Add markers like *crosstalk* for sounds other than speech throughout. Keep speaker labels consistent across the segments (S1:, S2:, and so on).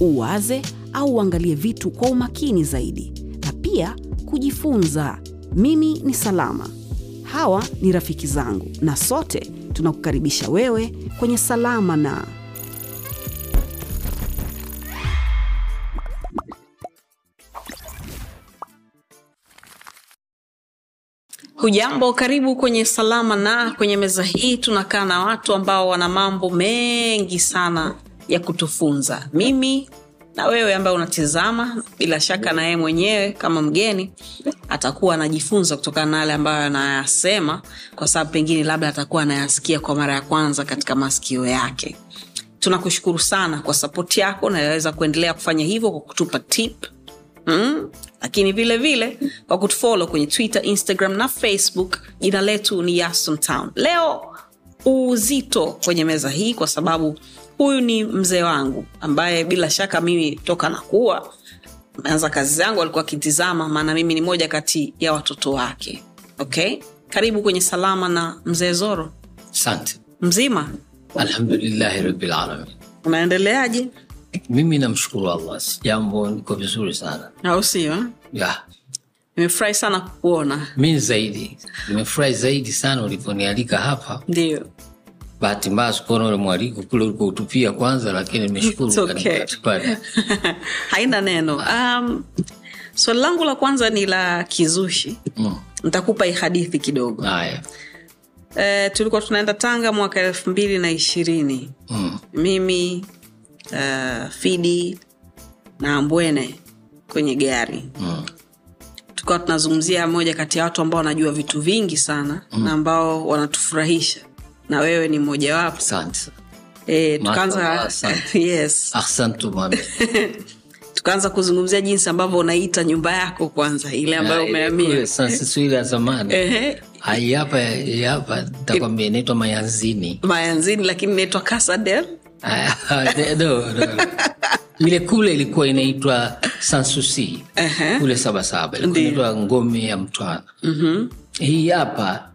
S1: uwaze au uangalie vitu kwa umakini zaidi. Na pia kujifunza. Mimi ni Salama, hawa ni rafiki zangu, na sote tunakukaribisha wewe kwenye Salama na. Hujambo, karibu kwenye Salama na. Kwenye meza hii tunakaa na watu ambao wana mambo mengi sana ya kutufunza, mimi na wewe ambaye unatizama. Bila shaka na yeye mwenyewe kama mgeni atakuwa anajifunza kutokana na yale ambayo anayasema, kwa sababu pengine labda atakuwa anayasikia kwa mara ya kwanza katika masikio yake. Tunakushukuru sana kwa sapoti yako, na naweza kuendelea kufanya hivyo kwa kutupa tip mm? lakini vile vile kwa kutufolo kwenye Twitter, Instagram na Facebook. Jina letu ni Yaston. Leo uzito kwenye meza hii, kwa sababu huyu ni mzee wangu ambaye bila shaka mimi toka nakuwa meanza kazi zangu alikuwa akitizama, maana mimi ni moja kati ya watoto wake. Okay, karibu kwenye Salama na mzee Zoro.
S2: Asante.
S1: Mzima,
S2: Alhamdulillahi rabilalamin
S1: unaendeleaje?
S2: Mimi namshukuru Allah, jambo niko vizuri sana
S1: Au sio? eh? Nimefurahi sana kukuona.
S2: mi zaidi nimefurahi zaidi sana ulivyonialika hapa.
S1: Ndio.
S2: Bahati mbaya sikuona ule mwaliko kule ulikoutupia kwanza, lakini nimeshukuru
S1: okay. *laughs* haina neno. Um, swali langu la kwanza ni la kizushi.
S2: Mm.
S1: ntakupa ihadithi kidogo.
S2: Haya.
S1: E, tulikuwa tunaenda Tanga mwaka elfu mbili na ishirini
S2: Mm.
S1: mimi uh, Fidi na Ambwene kwenye gari
S2: Mm.
S1: tukawa tunazungumzia moja kati ya watu ambao wanajua vitu vingi sana na ambao wanatufurahisha na wewe ni mmojawapo. E, tukaanza *laughs* yes, *laughs* tukaanza kuzungumzia jinsi ambavyo unaita nyumba yako kwanza, ile ambayo
S2: kule San Cecilia ya zamani. Hapa hapa nitakwambia inaitwa Mayanzini.
S1: Mayanzini, lakini inaitwa
S2: no, no. ile kule ilikuwa inaitwa sansusi kule sabasaba. Ilikuwa inaitwa ngome ya mtwana. Hii hapa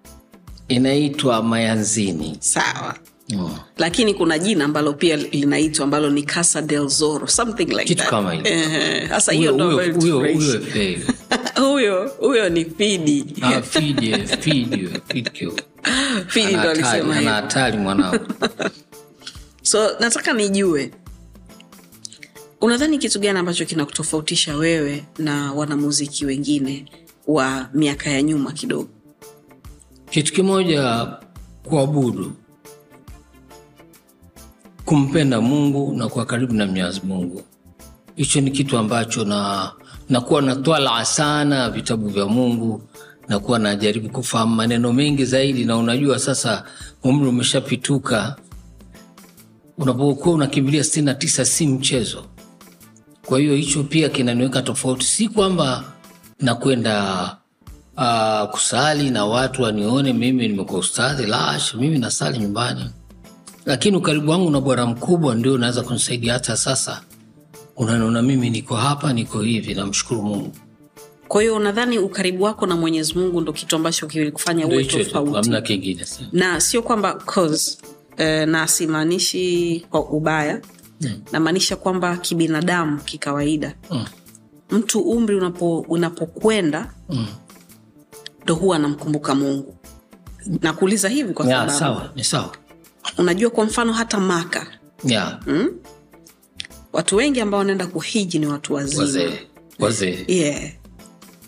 S2: inaitwa mayanzini
S1: Sawa,
S2: mm.
S1: lakini kuna jina ambalo pia linaitwa ambalo ni Casa del zoro something like
S2: Kitu
S1: that.
S2: kama hilo.
S1: Sasa hiyo *laughs*
S2: Huyo-
S1: ni Fidi.
S2: Ah.
S1: Fidi ndo alisema
S2: ana hatari mwanangu *laughs*
S1: So nataka nijue, unadhani kitu gani ambacho kinakutofautisha wewe na wanamuziki wengine wa miaka ya nyuma kidogo?
S2: Kitu kimoja kuabudu kumpenda mungu na kuwa karibu na mwenyezi mungu. Hicho ni kitu ambacho na nakuwa natwala sana vitabu vya mungu nakuwa najaribu kufahamu maneno mengi zaidi. Na unajua sasa umri umeshapituka unapokuwa unakimbilia sitini na tisa si mchezo. Kwa hiyo hicho pia kinaniweka tofauti. Si kwamba nakwenda uh, kusali na watu wanione mimi nimekuwa ustadhi lash mimi nasali nyumbani lakini ukaribu wangu na bwana mkubwa ndio unaweza kunisaidia hata sasa unaniona mimi niko hapa niko hivi namshukuru mungu
S1: Kwa hiyo unadhani ukaribu wako na Mwenyezi Mungu ndo kitu ambacho kilikufanya uwe tofauti?
S2: hamna kingine
S1: na sio kwamba cause, eh, na simaanishi kwa ubaya
S2: hmm.
S1: namaanisha kwamba kibinadamu kikawaida
S2: hmm.
S1: mtu umri unapo unapokwenda
S2: Mm.
S1: Ndo huwa anamkumbuka mungu. Nakuuliza hivi kwa sababu yeah,
S2: sawa ni sawa.
S1: Unajua kwa mfano hata maka
S2: ya.
S1: watu wengi ambao wanaenda kuhiji ni watu wazima.
S2: Wazee wazee.
S1: Yeah.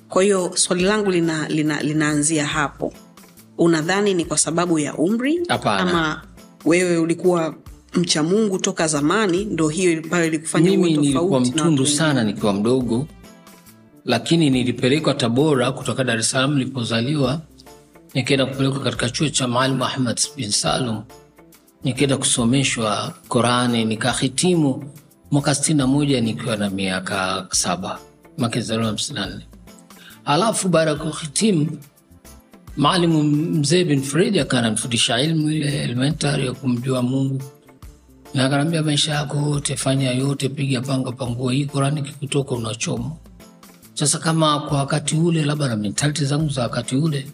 S1: kwa hiyo swali langu lina, lina, linaanzia hapo. Unadhani ni kwa sababu ya umri?
S2: Apana.
S1: ama wewe ulikuwa mcha mungu toka zamani ndo hiyo ambayo ilikufanya uwe tofauti
S2: mtundu sana nikiwa mdogo lakini nilipelekwa tabora kutoka dar es salaam nilipozaliwa. Nikaenda kupelekwa katika chuo cha maalim ahmad bin salum. Nikaenda kusomeshwa qurani nikahitimu mwaka sitini na moja nikiwa na miaka saba makezaliwa hamsini na nne. Alafu baada ya kuhitimu Maalimu mzee bin Fredi akawa ananifundisha ilmu ile elementari ya kumjua Mungu, na akaniambia maisha yako yote fanya yote, piga panga pangua, hii Qurani kikutoka unachoma. Sasa kama kwa wakati ule, labda na mentality zangu za wakati ule,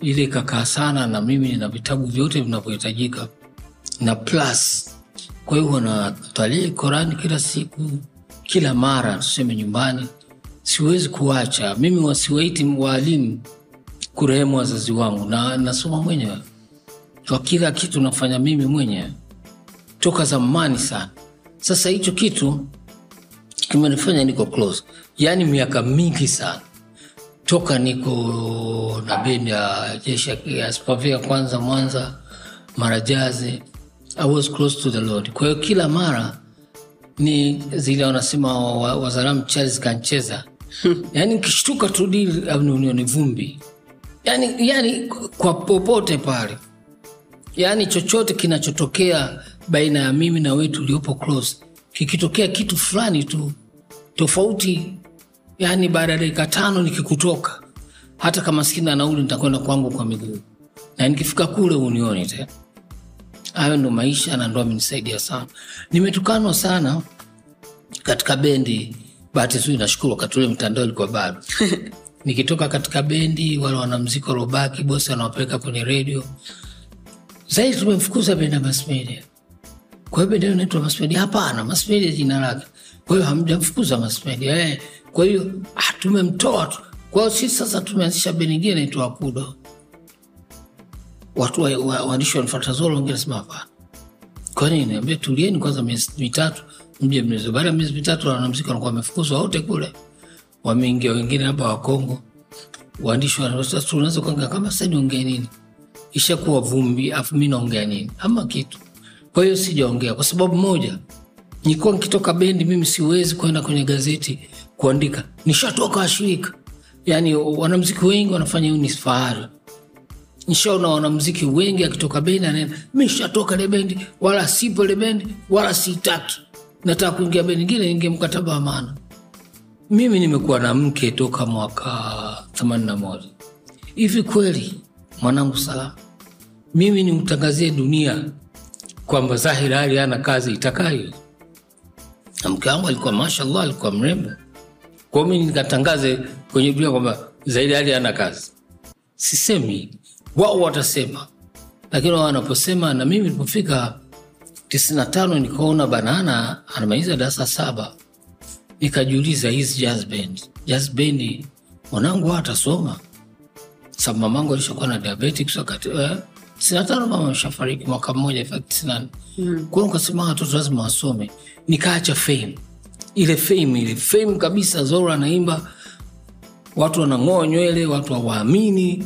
S2: ile ikakaa sana na mimi na vitabu vyote vinavyohitajika na plus, kwa hiyo natalii Korani kila siku, kila mara, tuseme nyumbani, siwezi kuacha mimi. Wasiwaiti waalimu kurehemu wazazi wangu na nasoma mwenyewe kwa kila kitu nafanya mimi mwenyewe toka zamani sana. Sasa hicho kitu kimenifanya niko close, yaani miaka mingi sana. Toka niko na bendi ya jeshi ya Spavia kwanza Mwanza, Marajazi, I was close to the Lord. Kwa hiyo kila mara ni zile wanasema Wazaramu Charles kancheza. Yaani nkishtuka tu dili au nione vumbi. Yani, yani kwa popote pale, yani chochote kinachotokea baina ya mimi na wetu uliopo close, kikitokea kitu fulani tu tofauti, yani baada ya dakika tano nikikutoka, hata kama sina nauli, nitakwenda kwangu kwa miguu, na nikifika kule unioni tena. Hayo ndo maisha na ndo amenisaidia sana. Nimetukanwa sana katika bendi, bahati zuri nashukuru wakati ule mtandao ilikuwa bado *laughs* nikitoka katika bendi, wale wanamziki waliobaki, bosi anawapeleka kwenye redio zaidi. Tumemfukuza bendi ya Mass Media. Kwa hiyo bendi inaitwa Mass Hapana, Mass Media jina lake. Kwa hiyo hamjamfukuza Mass Media eh. Kwa hiyo ah, tumemtoa tu. Kwa hiyo sisi sasa tumeanzisha bendi nyingine inaitwa Akudo. Watu waandishi wanifuata zolo, wengine sema hapana. Kwa nini? Niambia tulieni kwanza miezi mitatu mje mnaweza. Baada ya miezi mitatu wanamziki wanakuwa wamefukuzwa wote kule wameingia wengine hapa Wakongo, waandishi tunaweza kuongea kama sasa niongee nini, ishakuwa vumbi, afu mi naongea nini ama kitu. Kwa hiyo sijaongea kwa sababu moja, nilikuwa nikitoka bendi mimi siwezi kwenda kwenye gazeti kuandika nishatoka washirika. Yani wanamziki wengi wanafanya hiyo, ni fahari. Nishaona wanamziki wengi akitoka bendi anaenda mi bendi, wala sipo ile bendi, wala sitaki, nataka kuingia bendi ingine, ingie mkataba wa maana mimi nimekuwa na mke toka mwaka themanini moja. Hivi kweli mwanangu Salama, mimi nimtangazie dunia kwamba Zahir Ali ana kazi itakayo? Na mke wangu alikuwa mashallah, alikuwa mrembo. Kwa hiyo mimi nikatangaze kwenye dunia kwamba Zahir Ali ana kazi? Sisemi, wao watasema, lakini wao wanaposema. Na mimi nilipofika tisini na tano nikaona Banana anamaliza darasa saba nikajiuliza hizi jazz band, jazz band mwanangu atasoma? Sababu mamangu alishakuwa na diabetics wakati eh, tisini na tano mama ameshafariki mwaka mmoja tisini na nne mm. kwao nikasema watoto lazima wasome, nikaacha fame ile fame ile fame kabisa. Zoro anaimba, watu wanang'oa nywele, watu hawaamini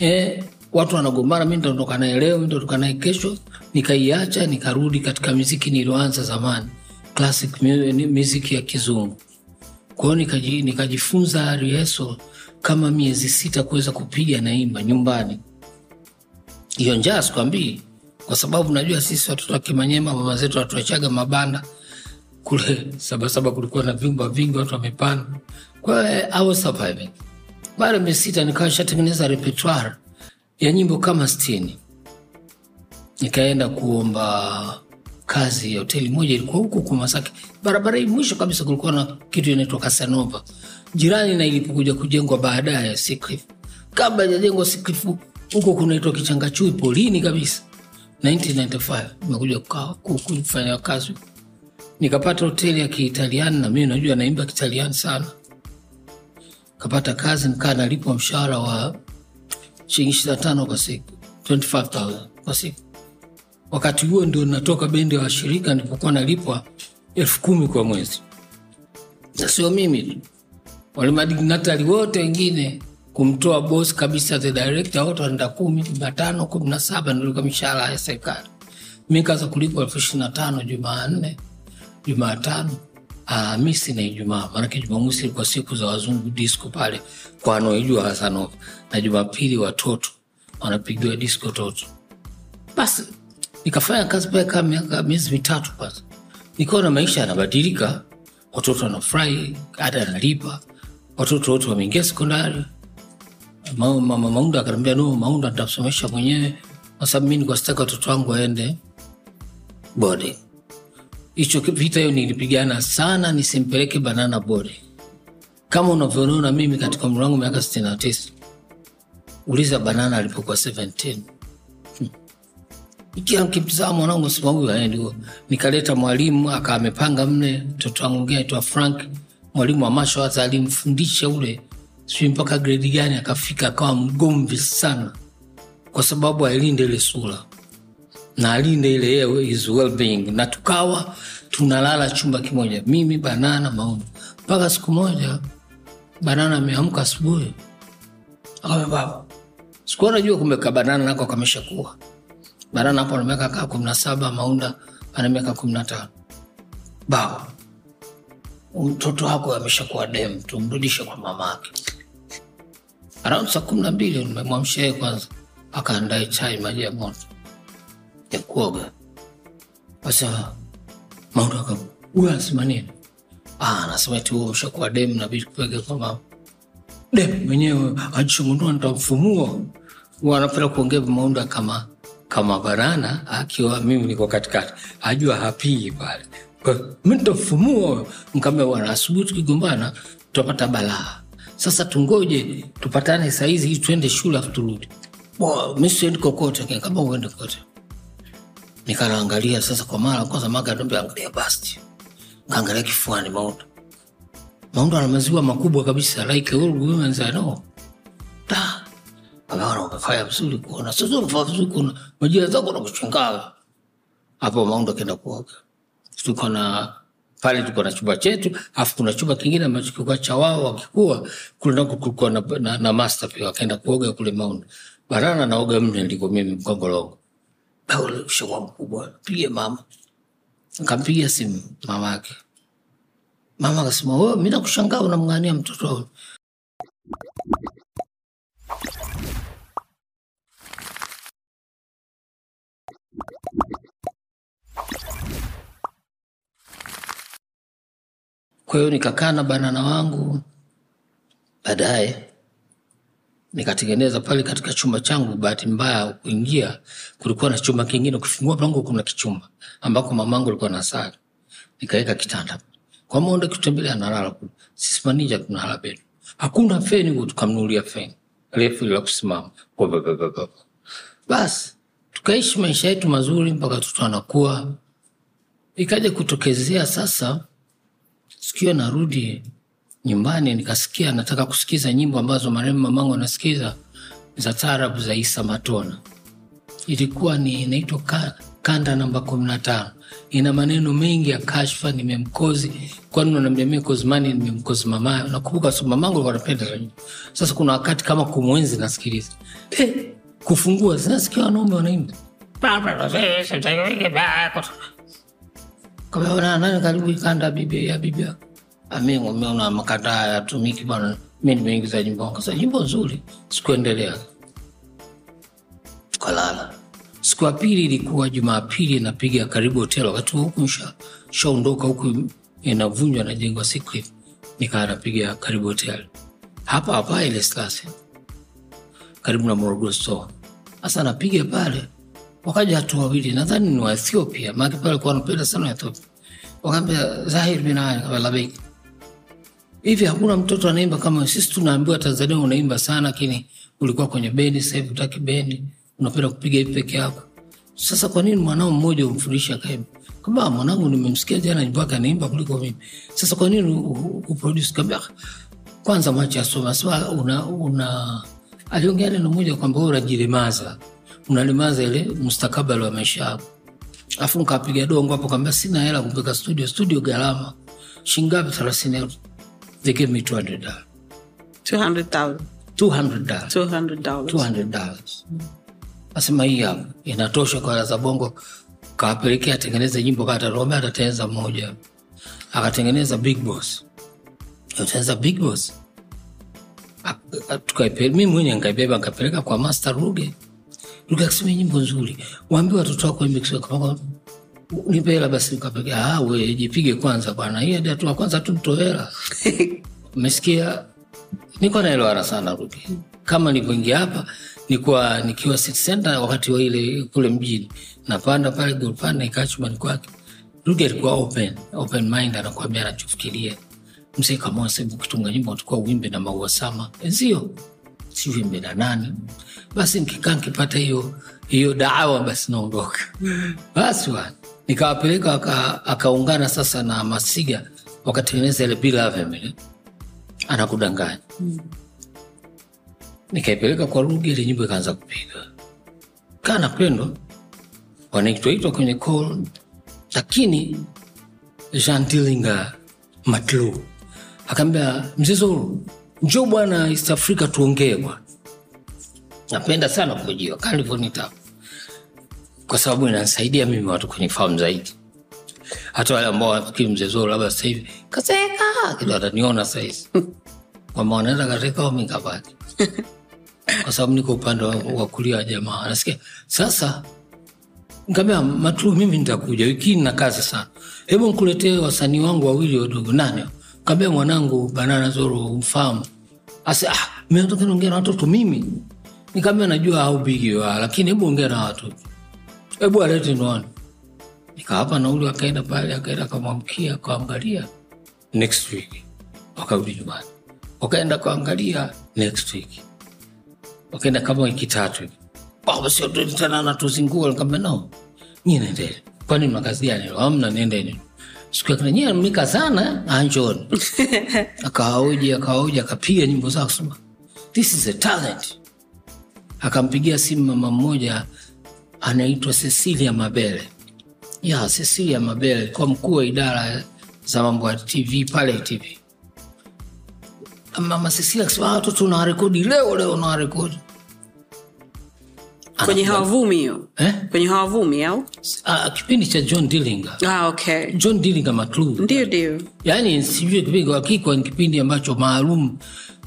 S2: eh, watu wanagombana, mi nitaondoka naye leo, nitaondoka naye kesho. Nikaiacha nikarudi katika miziki niliyoanza zamani classic miziki ya kizungu. kwao nikajifunza nika rehearsal kama miezi sita kuweza kupiga naimba nyumbani. Hiyo njaa sikwambii, kwa sababu najua sisi watoto wa Kimanyema mama zetu watuachaga mabanda kule Sabasaba, kulikuwa na vyumba vingi, watu wamepanda. Kwa hiyo I. Baada ya nikawa shatengeneza repertoire ya nyimbo kama stini nikaenda kuomba kazi ya hoteli moja ilikuwa huku Kumasaki, barabara hii mwisho kabisa, kulikuwa na kitu inaitwa kasanova jirani na ilipokuja kujengwa baadaye. Kabla ijajengwa Sikrifu, huko kunaitwa kichanga chui polini kabisa. 1995 nimekuja kufanya kazi, nikapata hoteli ya Kiitaliani na mi najua naimba Kitaliani sana. Kapata kazi, nikaa nalipwa mshahara wa shilingi ishiri na tano kwa siku, 25,000 kwa siku wakati huo ndio natoka bendi ya washirika nilipokuwa nalipwa elfu kumi kwa mwezi, na sio mimi tu, walimadignatari wote wengine kumtoa bosi kabisa, the director, wote wanaenda kumi, kumi tano, kumi na saba nilikuwa mishahara ya serikali. Mi kaza kulipwa elfu ishirini na tano Jumanne, Jumatano, Alhamisi na Ijumaa, maanake Jumamosi ilikuwa siku za wazungu disco pale kwa wanaoijua Hasanova, na Jumapili watoto wanapigiwa disco toto. Basi nikafanya kazi pale kaa miaka miezi mitatu kwanza, nikaona maisha yanabadilika watoto wanafurahi ada analipa watoto wote wameingia sekondari mama maunda akaniambia no maunda nitamsomesha mwenyewe kwa sababu mi nilikuwa sitaki watoto wangu waende boarding hicho vita hiyo nilipigana sana nisimpeleke banana boarding kama unavyoona mimi katika umri wangu miaka 69 uliza banana alipokuwa 17 ikia nkimtizama mwanangu sema huyu aendi huo. Nikaleta mwalimu akawa mle mtoto wangu mwingine aitwa frank. Mwalimu wa masho hata alimfundisha ule sijui mpaka gredi gani akafika akawa mgomvi sana. Kwa sababu ailinde ile sura. Na alinde ile his well-being. Na tukawa tunalala chumba kimoja. Mimi banana mauni mpaka siku moja banana ameamka asubuhi. Akaambia baba sikuwa najua kumbe kabanana nako kamesha kuwa. Banana hapo ana miaka kaa kumi na saba maunda ana miaka kumi na tano. Baba mtoto wako ameshakuwa dem tumrudishe kwa mama ake around saa kumi na mbili nimemwamsha yeye kwanza akaandae chai maji ya moto ya kuoga. Sasa maunda aka anasema nini? Ah, anasema eti huo ushakuwa dem nabidi kupeleke kwa mama. Dem mwenyewe ajishugundua nitamfumua. Huwa kuongea maunda kama kama banana akiwa mimi niko katikati. Ajua hapii pale. Mi nitamfumua. Mkaambia bwana asubuhi tukigombana tutapata balaa sasa tungoje tupatane saizi ili tuende shule afu turudi. Mi siendi kokote kama uende kote nikanaangalia sasa kwa mara kwanza maga ndombe angalia basti kaangalia kifuani maundo maundo ana maziwa makubwa kabisa like all women I know. Da. Vizuri kuona. Sasa umefanya vizuri kuona. Majira zako na kuchungaga hapo Maundo kenda kuoga. Tuko na pale tuko na chumba chetu afu kuna chumba kingine ambacho kilikuwa cha wao wakikua. Kule nako kulikuwa na, na, na master pia wakaenda kuoga kule maunda barana naoga mne ndiko mimi mkongolongo ushakuwa mkubwa pige mama. Nkampigia simu mama yake mama akasema "Oh, mi nakushangaa unamng'ania mtoto kwa hiyo nikakaa na banana wangu baadaye nikatengeneza pale katika chumba changu. Bahati mbaya kuingia kulikuwa na chumba kingine ukifungua mlango kuna kichumba ambako mamangu alikuwa na sali nikaweka kitanda. Kwa maonda kitembelea analala kule sisi manija tunalala bedu hakuna feni tukamnulia feni. Refu la kusimama. Basi tukaishi maisha yetu mazuri mpaka tutu anakuwa. Ikaja kutokezea sasa sikio narudi nyumbani nikasikia nataka kusikiza nyimbo ambazo marehemu mamangu anasikiza za taarabu za isa matona. Ilikuwa ni inaitwa kanda namba kumi na tano. Ina maneno mengi ya kashfa nimemkozi kwani unaniambia mi kozimani nimemkozi mamayo. Nakumbuka mamangu anapenda sasa kuna wakati kama kumwenzi nasikiliza. Kufungua zinasikia wanaume wanaimba kameona nani karibu ikanda bibi ya bibi yako umeona makanda haya tumiki bwana. Mimi nimeingiza nyimbo kasa nyimbo nzuri sikuendelea. Tukalala siku ya pili ilikuwa jumapili napiga karibu hotel wakati huo huku shaondoka huku inavunjwa najengwa siku hivi nikaa napiga karibu hotel hapa hapa ile stasi karibu na morogoro store. Sasa napiga pale wakaja watu wawili nadhani ni Waethiopia, maake pale alikuwa anapenda sana Waethiopia. wakaambia zahir bin ali kama labeik. hivi hakuna mtoto anaimba kama sisi tunaambiwa tanzania unaimba sana lakini ulikuwa kwenye bendi sasa utaki bendi unapenda kupiga hivi peke yako. Sasa kwa nini mwanao mmoja umfundishe akaimba kama mwanangu nimemsikia jana nyimbo yake anaimba kuliko mimi. Sasa kwa nini uproduce? Kaambia "Ah, kwanza mwache asoma sema una, una aliongea neno moja kwamba wewe unajilemaza unalemaza ile mustakabali wa maisha yako. Afu nkapiga dongo hapo kaambia sina hela kupeka studio. Studio gharama shingapi thelathini elfu. They gave me 200 dollars.
S1: 200,000.
S2: 200 dollars.
S1: 200 dollars.
S2: 200 dollars. Asema hii hapa inatosha kwa za bongo. Kawapelekea atengeneze nyimbo katarome atatengeneza moja. Akatengeneza big boss. Atengeneza big boss. Ak- ak- tukaipe- mi mwenye nkaibeba nkapeleka kwa master ruge ruge ya Kiswahili nyimbo nzuri waambie watoto wako imbe Kiswahili." Nipe hela basi nikapiga ah, we jipige kwanza bwana hii hadi hatua kwanza tu mtoe hela *laughs* umesikia niko naelewana sana Ruki. Kama nilivyoingia hapa nikuwa nikiwa city center wakati wa ile kule mjini, napanda pale Golpanda nikaa chumbani kwake. Ruki alikuwa open open mind, anakuambia anachofikiria. Mzee kama sasa ukitunga nyimbo utakuwa uimbe na maua sama enzio si uimbe na nani? Basi nikikaa nikipata hiyo hiyo dawa basi naondoka. Basi wa nikawapeleka aka- akaungana sasa na Masiga wakatengeneza ile bila vile anakudanganya. Nikaipeleka kwa Ruge, ile nyimbo ikaanza kupiga. Kaa napendwa, wanaitwaitwa kwenye call, lakini Jean Dillinga Matlu akaambia mzee Zuru, njoo bwana East Africa tuongee bwana. Napenda sana kujiwa California kwa sababu inanisaidia mimi watu kwenye fahamu zaidi. Hata wale ambao wanafikiri mzee labda sasa kaseka kido ataniona sahizi kwamba *laughs* wanaweza katika wamikabaki *laughs* kwa sababu niko upande wa, kulia wa jamaa. Anasikia sasa Nikamwambia Matulu, mimi nitakuja. Wiki na kazi sana, hebu nkuletee wasanii wangu wawili wadogo. Nani? Kaambia mwanangu Banana Zoro, umfahamu? Asa ah, mimi nataka niongea na watoto mimi. nikaambia najua how big you lakini hebu ongea na watoto, hebu alete nione. Nikawapa nauli, akaenda pale, akaenda akamwamkia, akaangalia. Next week wakarudi nyumbani, wakaenda kuangalia next week, wakaenda kama wiki tatu hivi. Baba tena natuzingua nikamwambia no. Nyi nendele kwani mna kazi amna nendeni siku ya nyie mika sana anjoni. *laughs* Akaoja akaoja akapiga nyimbo zao kusema this is a talent. Akampigia simu mama mmoja anaitwa Cecilia Mabele. Ya Cecilia Mabele kwa mkuu wa idara za mambo ya TV pale TV mama Cecilia akasema "Ah, watoto unawarekodi leo leo unawarekodi
S1: kwenye hawavumi hiyo
S2: eh?
S1: kwenye hawavumi au
S2: Ah, kipindi cha John dillinga
S1: ah, okay
S2: John dillinga Matlu.
S1: ndio ndio
S2: Yaani sijui kipindi hakika ni kipindi ambacho maalum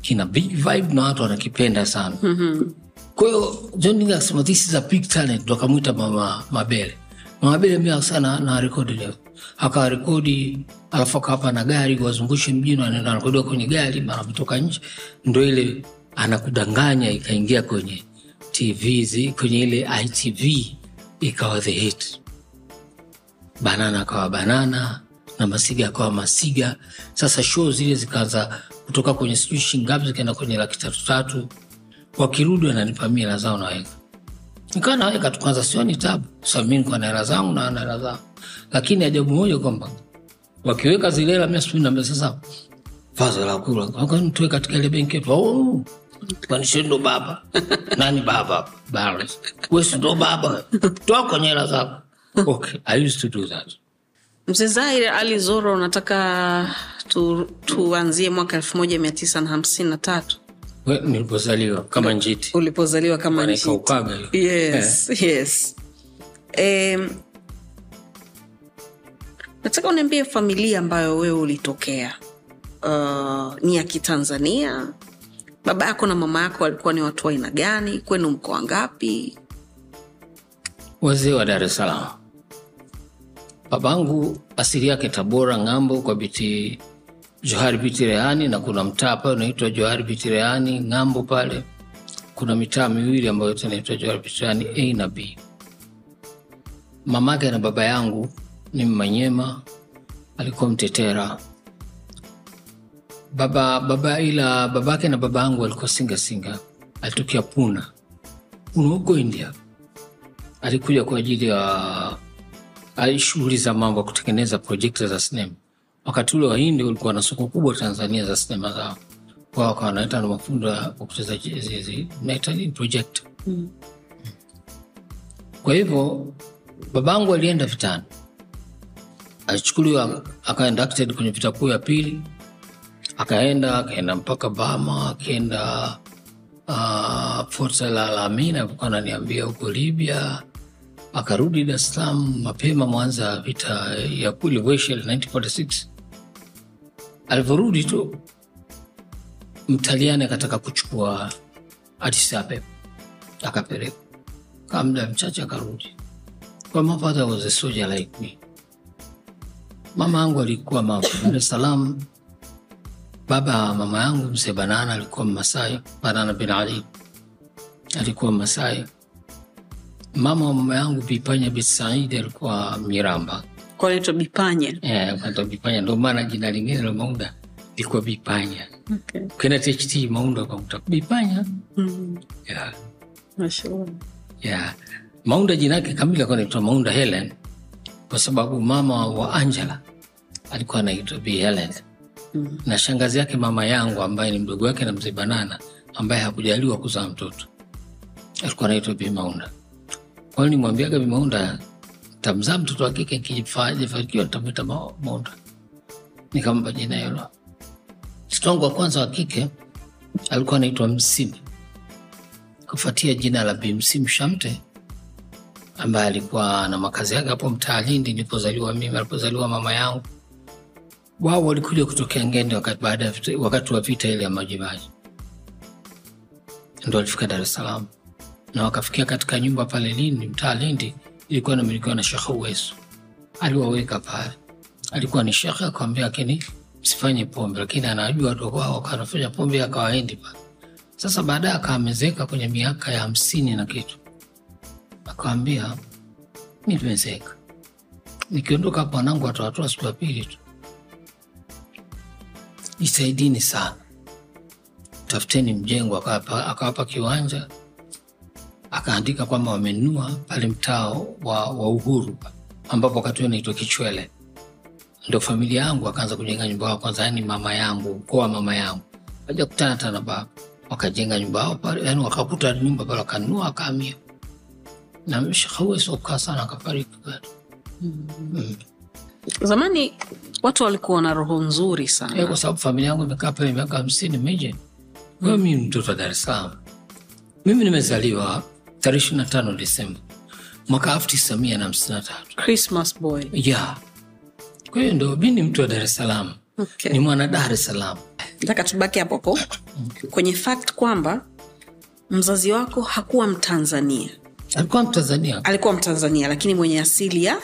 S2: kina big vibe na watu wanakipenda sana. Mm-hmm. Kwa hiyo John dillinga akasema this is a big talent ndo akamwita mama Mabele. Mama Mabele sana na rekodi leo. Akawa rekodi alafu akawapa na gari wazungushe mjini anaenda anarekodiwa kwenye gari mara kutoka nje ndo ile anakudanganya ikaingia kwenye TV kwenye ile ITV ikawa the hit. Banana akawa banana na masiga akawa masiga. Sasa show zile zikaanza kutoka kwenye sijui shingapi zikaenda kwenye laki tatu tatu. Wakirudi wananipa mia hela zao naweka. Nikawa naweka tu kwanza sioni tabu. Sababu mi nikuwa na hela zangu na wana hela zao lakini ajabu moja kwamba wakiweka zile hela mia sijui naambia sasa vazo la kula. Tuwe katika ile benki yetu? Oh, kwani ndo baba. Nani baba? Hapa Barnes. Wewe si ndo baba? Toa kwenye hela zako. Okay i used to do that.
S1: Mzee Zahir Ali Zoro nataka tu, tuanzie mwaka elfu moja mia tisa na hamsini na tatu.
S2: Nilipozaliwa kama njiti.
S1: Ulipozaliwa kama njiti.
S2: ukaga hiyo.
S1: yes, Um, nataka uniambie familia ambayo wewe ulitokea. Uh, ni ya kitanzania baba yako na mama yako walikuwa ni watu aina gani? Kwenu mkoa ngapi
S2: wazee wa dar es salaam. Babangu asili yake tabora ng'ambo kwa biti johari biti rehani na kuna mtaa pale unaitwa johari biti rehani ng'ambo pale. Kuna mitaa miwili ambayo yote inaitwa johari bitireani a na b. Mamake na baba yangu ni mmanyema alikuwa mtetera baba baba ila babake na baba yangu walikuwa singa singa. Alitokea puna. Puna huko india. Alikuja kwa ajili ya shughuli za mambo ya kutengeneza projekta za sinema wakati ule wahindi ulikuwa na soko kubwa tanzania za sinema zao kwao wakawa wanaita na mafundo ya kucheza naita ni projekta kwa hivyo babangu alienda vitani. Alichukuliwa akaenda kwenye vita kuu ya pili akaenda akaenda mpaka bama akaenda uh, Fort El Alamein alikuwa ananiambia huko Libya, akarudi Dar es mapema mwanza ya vita ya ilivyoisha 1946. Alivyorudi tu Mtaliani akataka kuchukua Addis Ababa, akapelekwa kama mchache akarudi. Kwa my father was. Mama yangu alikuwa Dar es. Baba mama yangu mzee Banana alikuwa Mmasai, Banana bin Ali alikuwa Masai. Mama wa mama yangu Bipanya bin Saidi alikuwa Miramba.
S1: kwa naitwa bipanya
S2: Eh, kwanza Bipanya ndo maana jina lingine la Maunda likuwa Bipanya.
S1: okay.
S2: Kwenda THT Maunda ukakuta Bipanya.
S1: mm.
S2: Yeah.
S1: mashallah
S2: Yeah. Maunda jina yake kamili alikuwa anaitwa Maunda Helen kwa sababu mama wa Angela alikuwa anaitwa Bi Helen
S1: mm.
S2: na shangazi yake mama yangu ambaye ni mdogo wake na mzee Banana ambaye hakujaliwa kuzaa mtoto alikuwa anaitwa Bi Maunda. Kwa hiyo nimwambiaga Bi Maunda tamzaa mtoto wa kike nikijifanikiwa nitamwita Maunda, nikampa jina hilo. Mtoto wangu wa kwanza wa kike alikuwa anaitwa Msimu kufuatia jina la Bi Msimu Shamte ambaye alikuwa na makazi yake hapo mtaa Lindi nilipozaliwa mimi, alipozaliwa mama yangu. Wao walikuja kutokea Ngende wakati, baada wakati wa vita ile ya Majimaji, ndo walifika Dar es Salaam. Na wakafikia katika nyumba pale Lindi, mtaa Lindi, ilikuwa inamilikiwa na Shekhe Uwesu. Aliwaweka pale, alikuwa ni shekhe, akawambia lakini msifanye pombe, lakini anajua wadogo wao wakanafanya pombe, akawaendi pale. Sasa baadaye akaamezeka kwenye miaka ya hamsini na kitu, akawambia mi nimezeka, nikiondoka hapa wanangu watawatoa siku ya pili tu, jisaidini sana, tafuteni mjengo. Akawapa akawapa kiwanja, akaandika kwamba wamenunua pale mtaa wa, wa Uhuru ambapo wakati huo naitwa Kichwele. Ndo familia yangu akaanza kujenga nyumba yao kwanza, yani mama yangu, ukoo wa mama yangu aja kutana hata na baba, wakajenga nyumba yao pale, yani wakakuta nyumba pale, wakanunua wakahamia, na Sheikh Uwesu kukaa sana, akafariki bado.
S1: Zamani watu walikuwa na roho nzuri
S2: Eh,
S1: sana
S2: kwa sababu familia yangu imekaa pale miaka hamsini meje. Kwa Mi mtoto wa Dar es Salaam. Mimi nimezaliwa tarehe ishirini na tano Desemba mwaka elfu tisa mia na hamsini na tatu.
S1: Christmas boy.
S2: Ya kwa hiyo ndo mi ni mtu wa Dar es Salaam,
S1: okay.
S2: ni mwana Dar es Salaam.
S1: nataka tubaki hapo hapo. Kwenye fact kwamba mzazi wako hakuwa mtanzania.
S2: Alikuwa Mtanzania,
S1: alikuwa mtanzania lakini mwenye asili ya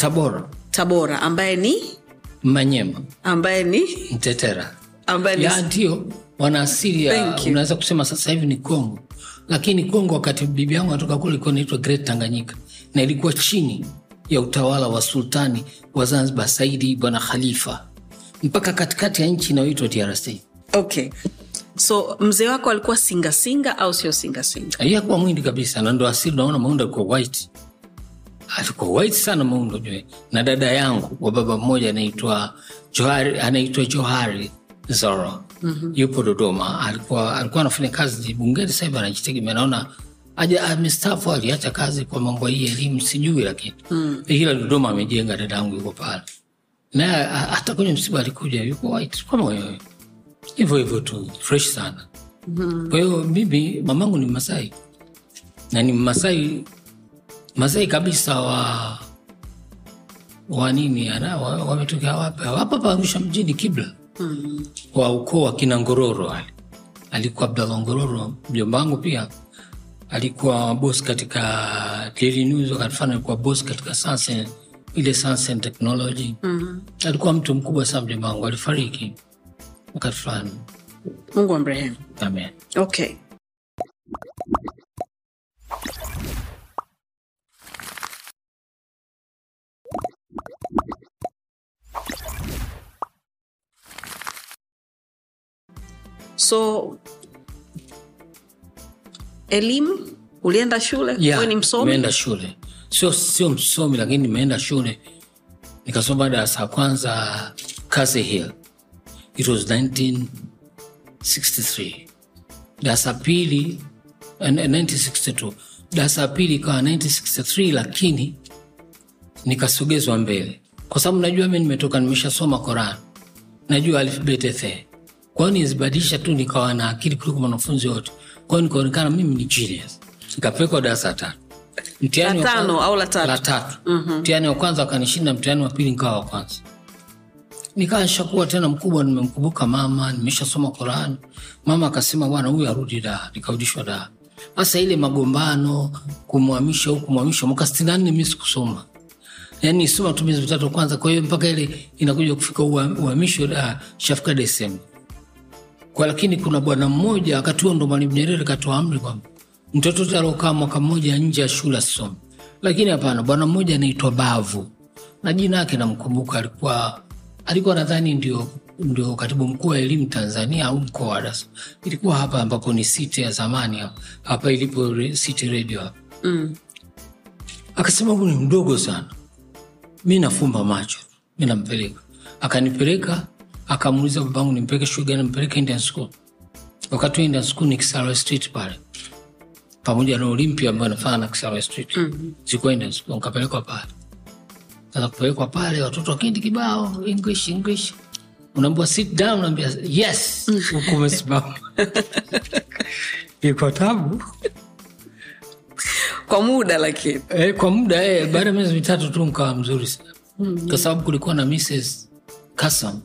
S2: Tabora,
S1: tabora ambaye ni?
S2: Manyema,
S1: ambaye ni?
S2: Mtetera
S1: ambaye ni
S2: ndio. Wana asili ya, unaweza kusema sasa hivi ni Kongo, lakini Kongo wakati bibi yangu anatoka kule ilikuwa inaitwa Great Tanganyika. Na ilikuwa chini ya utawala wa sultani wa Zanzibar Saidi Bwana Khalifa. Mpaka katikati ya nchi inayoitwa DRC.
S1: okay. So mzee wako alikuwa singasinga au sio singasinga?
S2: Yeye hakuwa mwindi kabisa, na ndo asili naona Maunda alikuwa white, alikuwa white sana jue. Na dada yangu wa baba mmoja anaitwa Johari, anaitwa Johari Zoro mm-hmm. yupo Dodoma, alikuwa alikuwa anafanya kazi bungeni, sasa hivi anajitegemea. Naona aja amestafu, aliacha kazi kwa mambo hii elimu, sijui lakini mm. ila Dodoma amejenga, dada yangu yuko pale, naye hata kwenye msiba alikuja, yuko white kama wewe, hivyo hivyo tu, fresh sana. Kwa hiyo mimi mamangu ni Masai na ni Masai Masai kabisa wa wa nini ana wa- wametokea wapi? Hapa hapa Arusha mjini Kibla mm. wa ukoo wa kina Ngororo wale. Alikuwa Abdallah Ngororo, mjomba wangu pia alikuwa bos katika Daily News, wakati fulani alikuwa bos katika Sansen, ile Sansen Technology mm. alikuwa mtu mkubwa sana mjomba wangu, alifariki wakati fulani.
S1: mungu amrehemu
S2: Amen.
S1: okay so elimu ulienda shule?
S2: Yeah,
S1: ni msomi?
S2: shule. Sio sio msomi lakini nimeenda shule. Nikasoma darasa ya kwanza Castle Hill. It was 1963 darasa pili eh, 1962 darasa ya pili ikawa 1963 lakini nikasogezwa mbele. Kwa sababu najua mi nimetoka nimeshasoma Koran najua alfabeti kwa hiyo nizibadilisha tu nikawa na akili kuliko wanafunzi wote? Kwa hiyo nikaonekana mimi ni genius? Nikapelekwa darasa la tatu. Mtihani
S1: La au tatu?
S2: la tatu. Mtihani wa kwanza wakanishinda mtihani wa pili nikawa wa kwanza. Nikawa nishakuwa tena mkubwa nimemkumbuka mama nimeshasoma Qurani mama akasema bwana huyu arudi da nikarudishwa da sasa ile magombano kumhamisha huku kumhamisha mwaka sitini na nne mi sikusoma. Yani soma tu miezi mitatu kwanza kwa hiyo mpaka ile inakuja kufika uhamisho uh, shafika desemba kwa lakini kuna bwana mmoja wakati huo ndo mwalimu nyerere katoa amri kwamba mtoto yote aliokaa mwaka mmoja nje ya shule asisome lakini hapana bwana mmoja anaitwa bavu na jina yake namkumbuka alikuwa alikuwa nadhani ndio ndio katibu mkuu wa elimu tanzania au mkoa Dar ilikuwa hapa ambapo ni site ya zamani hapa, hapa ilipo re- city radio hapa.
S1: Mm.
S2: akasema huu ni mdogo sana. Mi nafumba macho mi nampeleka. Akanipeleka akamuuliza babangu nimpeleke shule gani? Nimpeleke indian school. Wakati wa indian school ni Kisarawe street pale pamoja na olimpia ambayo inafana na Kisarawe street. Mm-hmm. zikuwa indian school nikapelekwa pale. Sasa kupelekwa pale watoto wakindi kibao english english. Unaambiwa sit down unaambia yes. Huku umesimama. *laughs* Iko tabu.
S1: Kwa muda lakini.
S2: E, kwa muda e, baada ya miezi mitatu tu nkawa mzuri sana. Mm-hmm. kwa sababu kulikuwa na Mrs. Kasam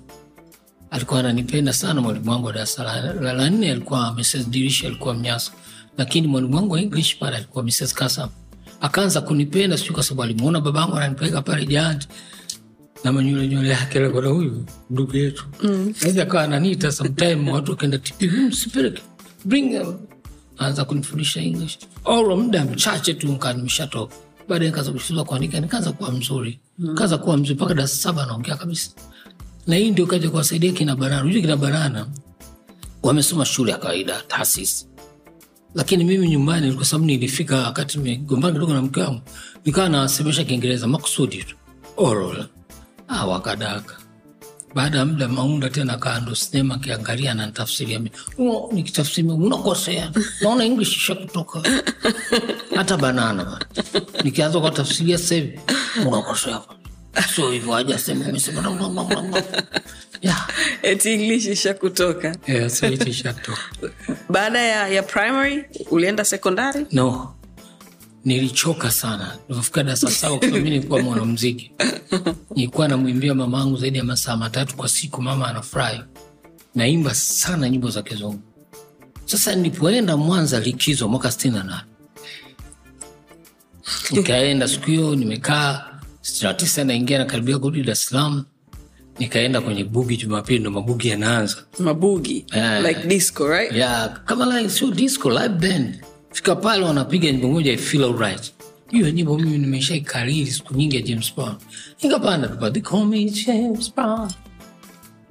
S2: alikuwa ananipenda sana mwalimu wangu wa darasa la- nne alikuwa Mrs. Dirish alikuwa Mnyasa, lakini mwalimu wangu wa English pale alikuwa Mrs. Kasam. Akaanza kunipenda sijui kwa sababu alimuona babangu ananipeleka pale Jahant na manywele nywele yake alikuwa na huyu ndugu yetu mm. akawa ananiita sometime *laughs* watu wakaenda tipi msipeleke bring them." anza kunifundisha english oro muda mchache tu nkaa nimeshatoka baadaye nikaanza kujifunza kuandika nikaanza kuwa mzuri nikaanza kuwa mzuri mpaka darasa saba naongea kabisa na hii ndio kaja kuwasaidia kina banana unajua kina banana wamesoma shule ya kawaida taasisi. Lakini mimi nyumbani kwa sababu nilifika wakati nimegombana kidogo na mke wangu nikawa nawasemesha kiingereza makusudi tu. Oral. Ah, wakadaka. Baada ya muda maunda tena kando sinema akiangalia na nitafsiria mi. "Oh, unakosea. Naona english isha kutoka hata banana nikianza kwa tafsiria sahivi unakosea sio hivyo aja sema umesema na- na- na- na- na." yeah.
S1: eti english isha
S2: yeah, sasa ishatoka.
S1: Baada ya, ya primary ulienda sekondari
S2: no. Nilichoka sana. Nilipofika darasa saba kwa mi nilikuwa mwanamziki nilikuwa namwimbia mama angu zaidi ya masaa matatu kwa siku mama anafurahi. Naimba sana nyimbo za kizungu. Sasa nilipoenda mwanza likizo mwaka sitini na nane. Nikaenda siku hiyo nimekaa sitini na tisa naingia nakaribia kurudi dar es salaam nikaenda kwenye bugi jumapili ndo mabugi yanaanza.
S1: Mabugi?
S2: Yeah.
S1: like disco right?
S2: Yeah. kama like sio disco live band. Fika pale wanapiga nyimbo moja I feel alright. Hiyo nyimbo mimi nimeshaikariri siku nyingi ya james brown. Nikapanda tu they call me james brown.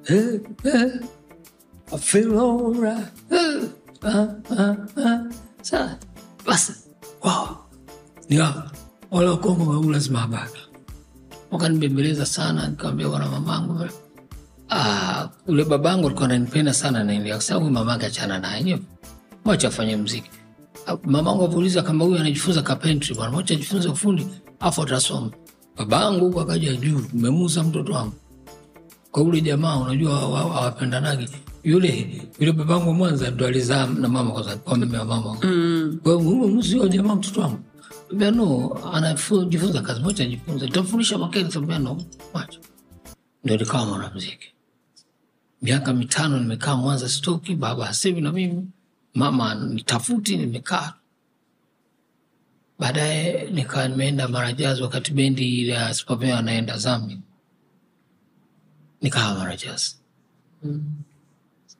S2: Eh, eh, I feel alright. Eh, ah, ah, ah. Sasa basi wow. Nika wale wakongo wau lazima abaki wakanibembeleza sana nikawambia bwana mamangu Ah, ule babangu alikuwa ananipenda sana kwa mamake achana naye mwacha afanye mziki Ah, mamangu avuliza kama huyu anajifunza carpentry bwana mwacha ajifunze ufundi afu atasoma. Babangu akaja juu umemuza mtoto wangu. Kwa ule jamaa unajua hawa- hawa- hawapendanagi. Yule yule babangu mwanza ndo alizaa na mama kwanza kwa mume wa mama. Mm. kwa hiyo mzio jamaa mtoto wangu Ambia no anajifunza kazi moja ajifunze tamfundisha makeni tambia no mwacha ndo nikawa mwanamziki miaka mitano nimekaa mwanza stoki baba hasemi na mimi. Mama nitafuti nimekaa. Baadaye nikawa nimeenda Marajazi wakati bendi ya spapea anaenda zambi nikawa marajaz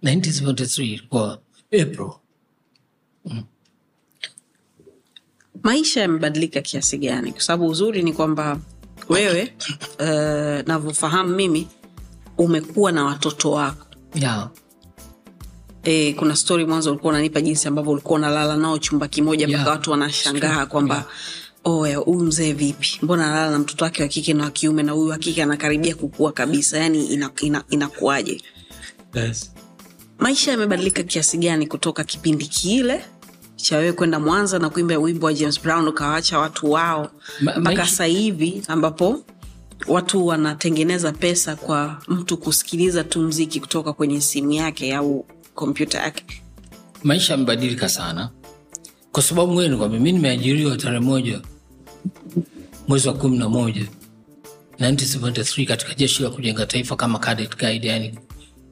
S2: 1973 kwa april
S1: maisha yamebadilika kiasi gani? Kwa sababu uzuri ni kwamba wewe uh, navyofahamu mimi umekuwa na watoto wako.
S2: Yeah.
S1: e, kuna stori mwanzo ulikuwa unanipa jinsi ambavyo ulikuwa unalala nao chumba kimoja mpaka
S2: Yeah.
S1: watu wanashangaa kwamba oya huyu mzee vipi? Mbona analala na mtoto wake wa kike na wa kiume na huyu wa kike anakaribia kukua kabisa? Yani inakuaje ina, ina
S2: yes.
S1: maisha yamebadilika kiasi gani kutoka kipindi kile cha wewe kwenda mwanza na kuimba wimbo wa james brown ukawaacha watu wao. Mpaka sasa hivi ambapo watu wanatengeneza pesa kwa mtu kusikiliza tu mziki kutoka kwenye simu yake au kompyuta yake.
S2: Maisha yamebadilika sana. Kwa sababu ni kwamba mi nimeajiriwa tarehe moja mwezi wa kumi na moja 1973 katika jeshi la kujenga taifa kama cadet guide yani,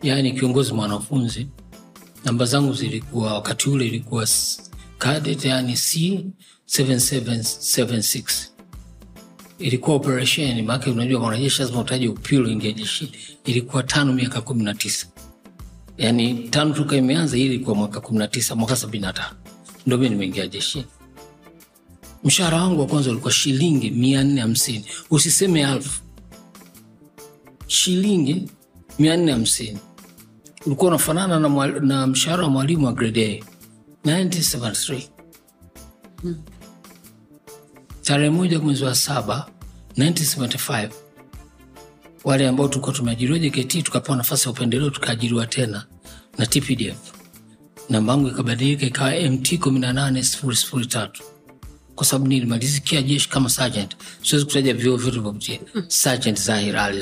S2: yani kiongozi mwanafunzi. Namba zangu zilikuwa wakati ule ilikuwa cadet yani c 7776 ilikuwa operesheni maake unajua mwanajeshi lazima utaje upilo ingia jeshi. ilikuwa tano miaka kumi na tisa. Yani tano toka imeanza hii ilikuwa mwaka kumi na tisa mwaka sabini na tano. Ndo mi nimeingia jeshi. mshahara wangu wa kwanza ulikuwa shilingi mia nne hamsini. Usiseme elfu, shilingi mia nne hamsini. Ulikuwa unafanana na, na mshahara wa mwalimu wa grade A 1973 tarehe moja mwezi wa saba 1975 wale ambao tulikuwa tumeajiriwa JKT tukapewa nafasi ya upendeleo tukaajiriwa tena na TPDF. Namba yangu ikabadilika ikawa MT 18003 kwa sababu nilimalizikia jeshi kama sergeant. Siwezi kutaja vyeo vyote vyakutia. Sergeant Zahir Ali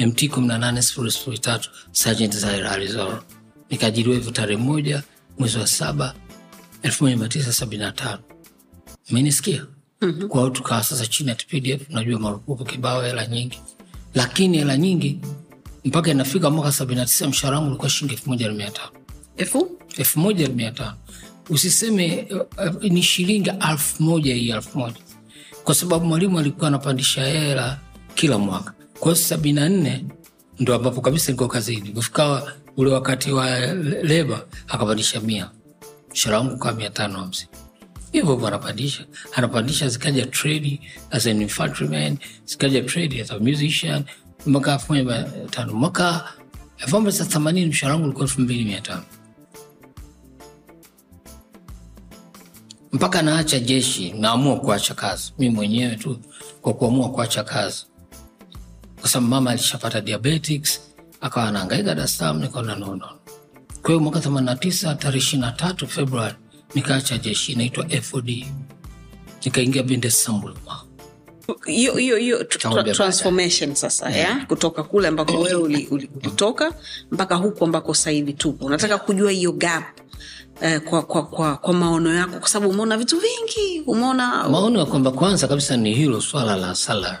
S2: MT 18003 Sergeant Zahir Ali. Nikaajiriwa hivyo tarehe moja mwezi wa saba 1975 menisikia mm-hmm. kwa hiyo tukawa sasa chini ya tpdf unajua marupupu kibao hela nyingi. Lakini hela nyingi mpaka inafika mwaka sabini na tisa mshahara wangu ulikuwa shilingi elfu moja na mia tano. Elfu? Moja na mia tano. Usiseme uh, ni shilingi elfu moja hii elfu moja. Kwa sababu mwalimu alikuwa anapandisha hela kila mwaka. Kwa hiyo sabini na nne ndo ambapo kabisa niko kazini. Kufika ule wakati wa leba akapandisha mia. Mshahara wangu kaa mia tano hamsini. Hivyo hivyo anapandisha. Anapandisha zikaja tredi as an infantryman zikaja tredi as a musician mwaka elfu moja mia tano. Mwaka elfu moja tisa themanini mshahara wangu ulikuwa elfu mbili mia tano. Mpaka naacha jeshi naamua kuacha kazi. Mi mwenyewe tu kwa kuamua kuacha kazi. Kwa sababu mama alishapata diabetics akawa anaangaika Dar es Salaam nikaona nono kwa hiyo mwaka 89 tarehe ishiri na tatu Februari nikaacha jeshi inaitwa FOD nikaingia Bendesambulma
S1: hiyo hiyo tra- transformation sasa ya? Kutoka kule ambako wewe uli- uli- ulitoka mpaka huku ambako sasa hivi tupo. Unataka kujua hiyo gap eh, kwa, kwa, kwa, kwa maono yako kwa sababu umeona vitu vingi umeona
S2: Maono ya kwamba kwanza kabisa ni hilo swala la salary.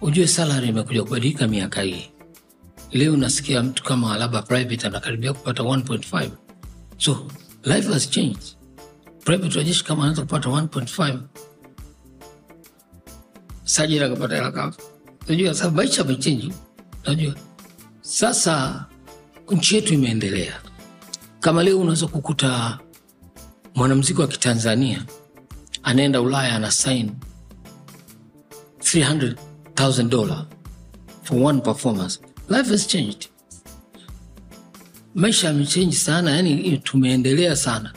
S2: Ujue salari imekuja kubadilika miaka hii. Leo unasikia mtu kama labda private anakaribia kupata 1.5 so life has changed. Private wajeshi kama anaweza kupata 1.5 sajili akapata hela kama unajua, sababu maisha amechenji najua sasa nchi yetu imeendelea. Kama leo unaweza kukuta mwanamziki wa Kitanzania anaenda Ulaya ana sain 300,000 dola for one performance. Life has changed, maisha yamechange sana, yani tumeendelea sana.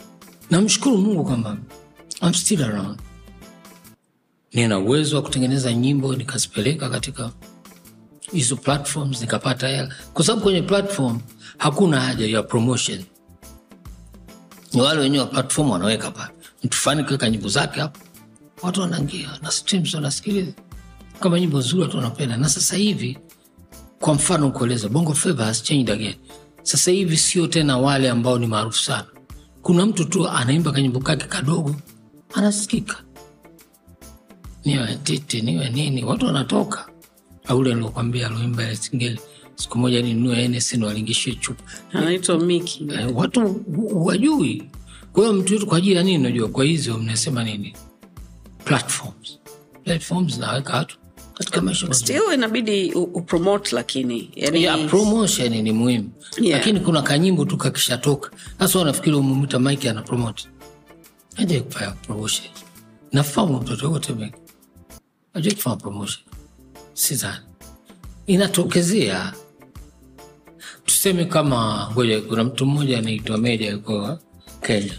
S2: Namshukuru Mungu kwamba I'm still around, nina uwezo wa kutengeneza nyimbo nikazipeleka katika hizo platforms nikapata hela, kwa sababu kwenye platform hakuna haja ya promotion. Ni wale wenyewe wa platform wanaweka pale. Mtu fulani kuweka nyimbo zake hapo watu wanaingia na streams wanasikiliza. Kama nyimbo nzuri watu wanapenda. Na sasa hivi kwa mfano kueleza bongo flava has changed again. Sasa hivi sio tena wale ambao ni maarufu sana. Kuna mtu tu anaimba kanyimbo kake kadogo anasikika. Niwe titi niwe nini watu wanatoka. Aule aliokwambia aloimba ile singeli siku moja ninunue Hennessy niwalingishie chupa.
S1: Anaitwa miki
S2: Eh, watu wajui kwa hiyo mtu yetu kwa ajili ya nini unajua? Kwa hizo mnasema nini? Platforms. Platforms naweka watu katika maisha
S1: still inabidi upromote lakini yani
S2: yeah, promotion ni muhimu.
S1: Yeah.
S2: lakini kuna kanyimbo tu kakishatoka. Hasa wanafikiri umemwita mike ana promote. Aje kufanya promotion. Nafamu mtoto wote mike. Ajai kufanya promotion. Sidhani. Inatokezea. Tuseme kama ngoja kuna mtu mmoja anaitwa meja yuko kenya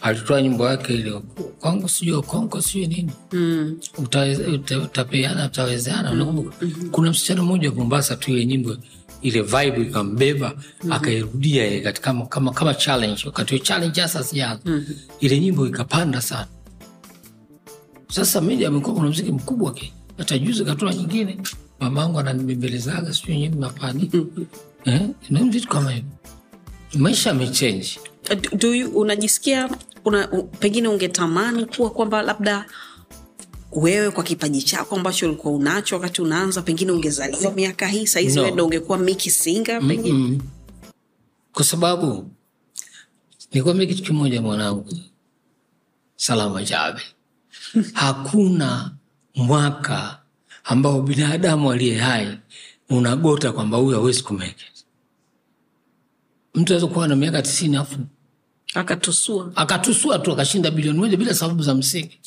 S2: alitoa nyimbo yake ile kongo sijui kongo sijui nini.
S1: Mm.
S2: Utapeana utawezana unakumbuka? Kuna msichana mmoja wa mombasa tu ile nyimbo ile vibe ikambeba akairudia ile katika kama, kama, kama challenge. Wakati wa challenge hasa sijaanza. Ile nyimbo ikapanda sana. Sasa meja amekuwa kuna mziki mkubwa ke hata juzi katoa nyingine. Mamangu ananibembelezaga sijui nyini mapani eh? na vitu kama hivyo maisha amechenji
S1: do, do you, unajisikia una, u- pengine ungetamani kuwa kwamba labda wewe kwa kipaji chako ambacho ulikuwa unacho wakati unaanza pengine ungezaliwa miaka hii sahizi
S2: No.
S1: ungekuwa miki singa pengine
S2: Mm. kwa sababu nikwambia kitu kimoja mwanangu salama jabe hakuna mwaka ambao binadamu aliye hai unagota kwamba huyu hawezi kumeke mtu aweza kuwa na miaka tisini afu
S1: akatusua.
S2: Akatusua tu akashinda bilioni moja bila sababu za msingi.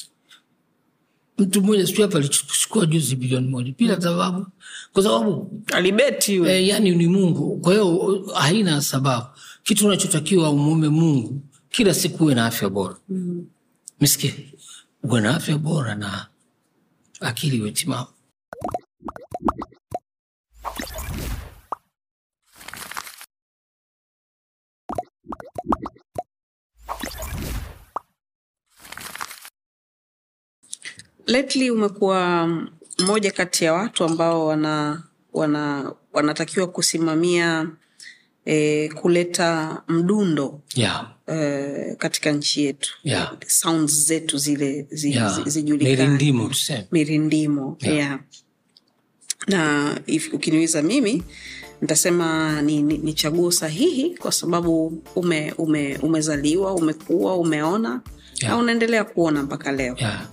S2: Mtu mmoja sijui hapa alichukua juzi bilioni moja bila sababu. Kwa sababu
S1: alibeti
S2: e, yani ni mungu. Kwa hiyo haina sababu. Kitu unachotakiwa umume mungu kila siku uwe na afya bora. Mm. miski uwe na afya bora na akili iwe timamu
S1: lately umekuwa mmoja kati ya watu ambao wana wana wanatakiwa kusimamia e, kuleta mdundo
S2: yeah.
S1: eh, katika nchi yetu
S2: Yeah.
S1: sounds zetu zile zi,
S2: yeah.
S1: zi, zijulikane
S2: mirindimo Yeah.
S1: yeah. na if, ukiniuliza mimi nitasema ni, ni, ni chaguo sahihi kwa sababu ume, ume, umezaliwa umekuwa umeona
S2: Yeah.
S1: na unaendelea kuona mpaka leo
S2: yeah.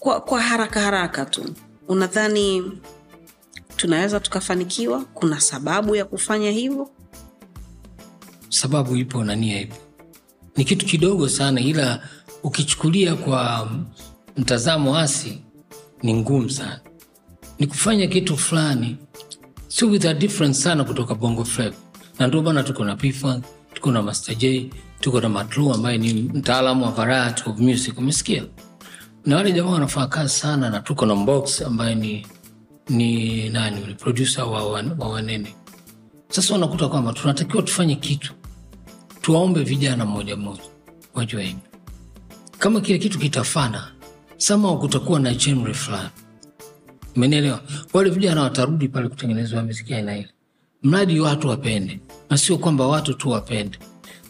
S1: Kwa, kwa haraka haraka tu. Unadhani tunaweza tukafanikiwa? Kuna sababu ya kufanya hivyo?
S2: Sababu ipo na nia ipo. Ni kitu kidogo sana ila ukichukulia kwa mtazamo asi ni ngumu sana. Ni kufanya kitu fulani sio with different sana kutoka bongo flava na ndio maana tuko na pifa tuko na master j tuko na matlu ambaye ni mtaalamu wa variety of music umesikia na wale jamaa wanafanya kazi sana na tuko na mbox ambaye ni ni nani ule producer wa, wa, wa wanene. Sasa unakuta kwamba tunatakiwa tufanye kitu. Tuwaombe vijana mmoja mmoja wajua hivi. Kama kile kitu kitafana sama kutakuwa na genre fulani. Umenielewa? Wale vijana watarudi pale kutengenezwa miziki aina ile. Mradi watu wapende na sio kwamba watu tu wapende.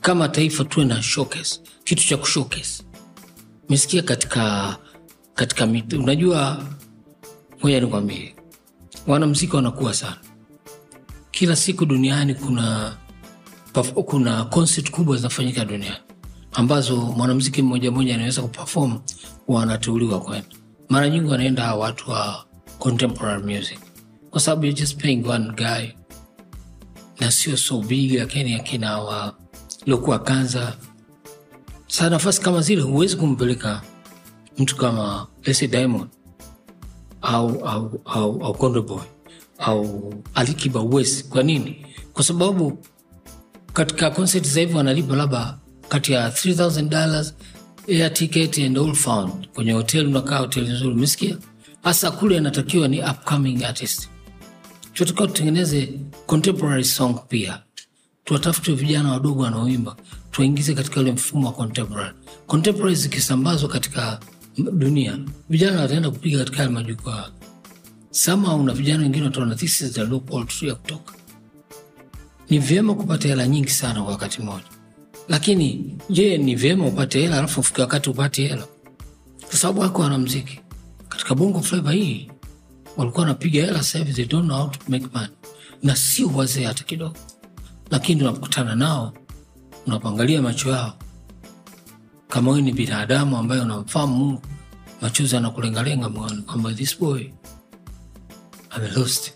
S2: Kama taifa tuwe na showcase kitu cha kushowcase mesikia katika katika mit, unajua moja nikwambie. Wanamziki wanakuwa sana. Kila siku duniani kuna kuna concert kubwa zinafanyika duniani ambazo mwanamziki mmoja mmoja anaweza kupefom wanateuliwa kwenda. Mara nyingi wanaenda watu wa contemporary music. Kwa sababu just paying one guy. Na sio so big lakini akina wa lokuwa kanza saa nafasi kama zile huwezi kumpeleka mtu kama lese diamond au au au, au Konde au alikiba uwezi kwa nini? Kwa sababu katika concert za hivyo wanalipa labda kati ya 3000 dollars air ticket and all found. Kwenye hoteli unakaa hoteli nzuri umesikia? Hasa kule anatakiwa ni upcoming artist. Tunatakiwa tutengeneze contemporary song pia tuwatafute vijana wadogo wanaoimba tuwaingize katika ule mfumo wa contemporary. Contemporary zikisambazwa katika dunia vijana wataenda kupiga katika yale majukwaa. Sama una vijana wengine wataona this is the loophole ya kutoka ni vyema kupata hela nyingi sana kwa wakati mmoja. Lakini je ni vyema upate hela alafu ufike wakati upate hela? Kwa sababu wako wanamziki katika bongo flava hii walikuwa wanapiga hela sasa they don't know how to make money. Na sio wazee hata kidogo lakini unapokutana nao unapoangalia macho yao kama wewe ni binadamu ambaye unamfahamu mungu machozi anakulengalenga moyoni kwamba this boy amelost,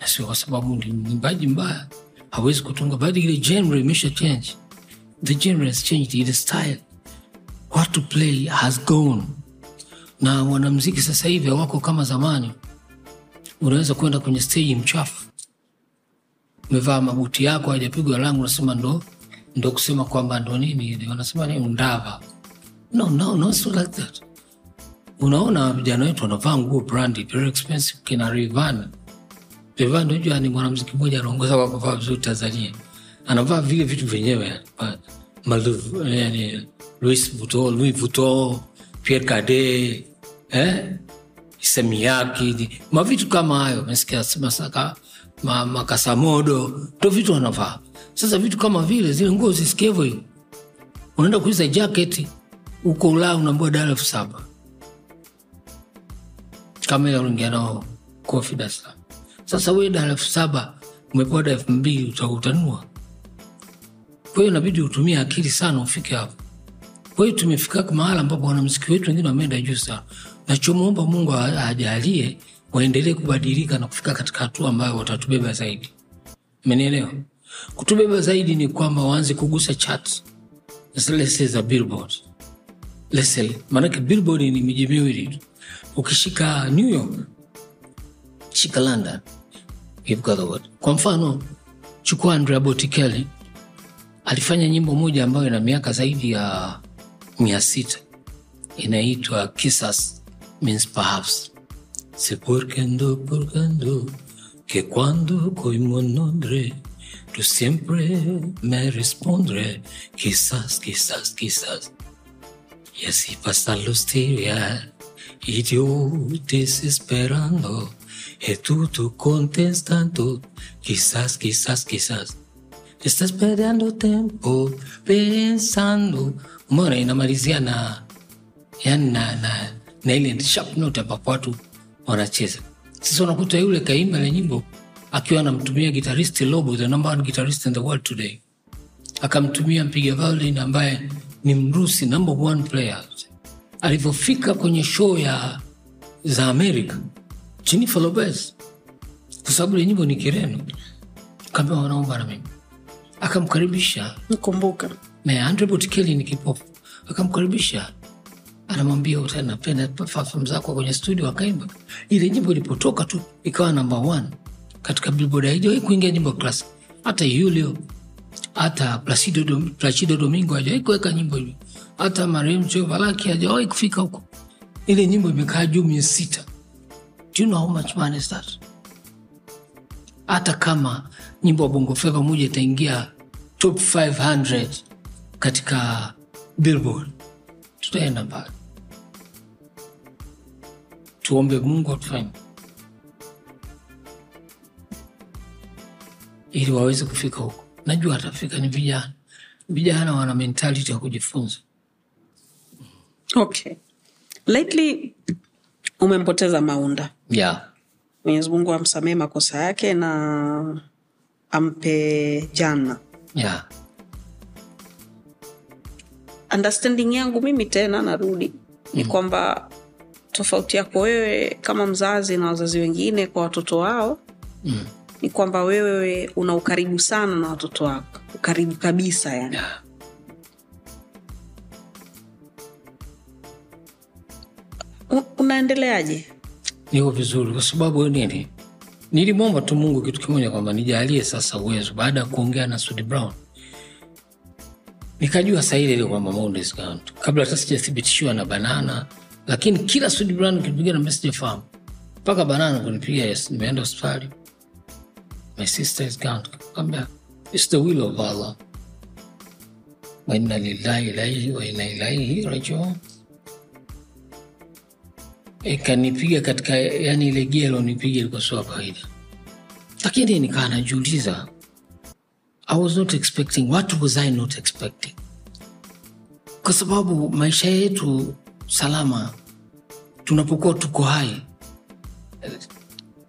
S2: na sio kwa sababu ni mwimbaji mbaya hawezi kutunga bali ile genre imesha change. The genre has changed ile style. What to play has gone. Na wanamziki sasa hivi hawako kama zamani. Unaweza kwenda kwenye stage mchafu umevaa mabuti yako hajapigwa rangi unasema ndo ndo kusema kwamba ndo nini wanasema ni undava. No no no so like that. Unaona vijana wetu wanavaa nguo brandi very expensive kina Rayvanny. Rayvanny unajua ni mwanamuziki mmoja anaongoza kwa kuvaa vizuri Tanzania. Anavaa vile vitu vyenyewe yani, Louis Vuitton Louis Vuitton Pierre Cardin eh Semiyaki mavitu kama hayo. Mesikia masaka ma, makasamodo ndo vitu wanavaa. Sasa vitu kama vile zile nguo zisikie hivyo hivo unaenda kuuza jaketi huko ulaya unaambua dala elfu saba. Kama ile unaingia nao kofi Dar Salaam. Sasa we dala elfu saba umepewa da elfu mbili uta- kwa hiyo inabidi utumie akili sana ufike hapo. Kwa hiyo tumefika mahala ambapo wanamziki wetu wengine wameenda juu sana. Nachomwomba mungu ajalie waendelee kubadilika na kufika katika hatua ambayo watatubeba zaidi. Umenielewa? Kutubeba zaidi ni kwamba waanze kugusa charts. Zile za billboard. Maanake billboard ni miji miwili tu. Ukishika new york shika london. Kwa mfano chukua andrea botikeli alifanya nyimbo moja ambayo ina miaka zaidi ya mia sita. Inaitwa Kisses means perhaps se porquendo porquendo que cuando coimo nombre tu siempre me respondre quizás quizás quizás y así pasan los días y yo desesperando y tú tú contestando quizás quizás quizás estás perdiendo tiempo pensando umeona inamalizia na yani na, na, na ile sharp note ambapo watu wanacheza. Sasa unakuta yule kaimba ile nyimbo akiwa anamtumia gitaristi lobo the number one guitarist in the world today. Akamtumia mpiga violin ambaye ni mrusi number one player. Alivyofika kwenye show ya za america jennifer lopez. Kwa sababu ile nyimbo ni kireno. Kaambia wanaomba na mimi? Akamkaribisha.
S1: Nakumbuka.
S2: na Botticelli ni kipofu, akamkaribisha anamwambia "Uta- napenda perform zako kwenye studio, akaimba. Ile nyimbo ilipotoka tu ikawa namba one katika Billboard, haijawahi kuingia nyimbo classic. Hata Julio hata Placido, Placido Domingo hajawahi kuweka nyimbo hiyo, hata marehemu Valaki hajawahi kufika huko. Ile nyimbo imekaa juu miezi sita. Do you know how much money is that? hata kama nyimbo ya bongo flava moja itaingia top 500 katika billboard tutaenda mbali tuombe mungu atufanye ili waweze kufika huko najua atafika ni vijana vijana wana mentality ya kujifunza
S1: Okay. Lately umempoteza Maunda.
S2: yeah.
S1: Mwenyezi Mungu amsamehe makosa yake na ampe jana.
S2: Yeah.
S1: Understanding yangu mimi tena narudi ni kwamba tofauti yako wewe kama mzazi na wazazi wengine kwa watoto wao
S2: Mm.
S1: ni kwamba wewe una ukaribu sana na watoto wako, ukaribu kabisa yani.
S2: Yeah.
S1: Unaendeleaje?
S2: niko vizuri kwa sababu nini nilimwomba tu mungu kitu kimoja kwamba nijalie sasa uwezo baada ya kuongea na Sudi brown nikajua saili ile kwamba kabla hata sijathibitishiwa na banana lakini kila Sudi brown ukinipigia namba sijafahamu mpaka banana kunipigia yes, nimeenda hospitali. My sister is gone. Kambia it's the will of allah. Wa inna lillahi ilaihi wa inna ilaihi rajiun. Ikanipiga katika yani ile gia ilonipiga ilikuwa sio kawaida. Lakini nikaa najiuliza i was not expecting what was i not expecting? Kwa sababu maisha yetu salama. Tunapokuwa tuko hai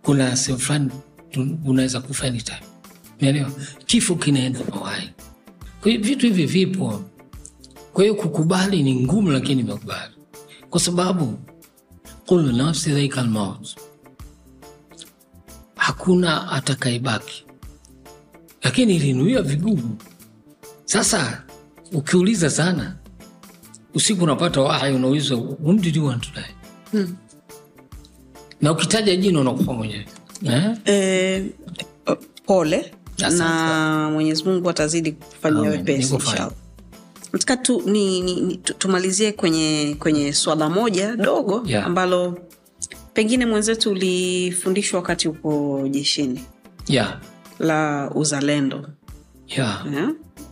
S2: kuna sehemu fulani unaweza kufa anytime. Kifo kinaenda na uhai. Vitu hivi vipo. Kwa hiyo kukubali ni ngumu lakini imekubali kwa sababu kulu nafsi dhaika almaut hakuna atakaibaki lakini ilinuia vigumu. Sasa ukiuliza sana usiku unapata wahai unauliza whom did you want to die na ukitaja jina unakufa mwenyewe eh?
S1: Eh, pole na Mwenyezi Mungu atazidi kufanyia wepesi inshallah. Nataka tu, ni, ni, ni, tumalizie kwenye kwenye swala moja dogo
S2: Yeah.
S1: ambalo pengine mwenzetu ulifundishwa wakati uko jeshini
S2: yeah.
S1: la uzalendo
S2: yeah.
S1: Yeah?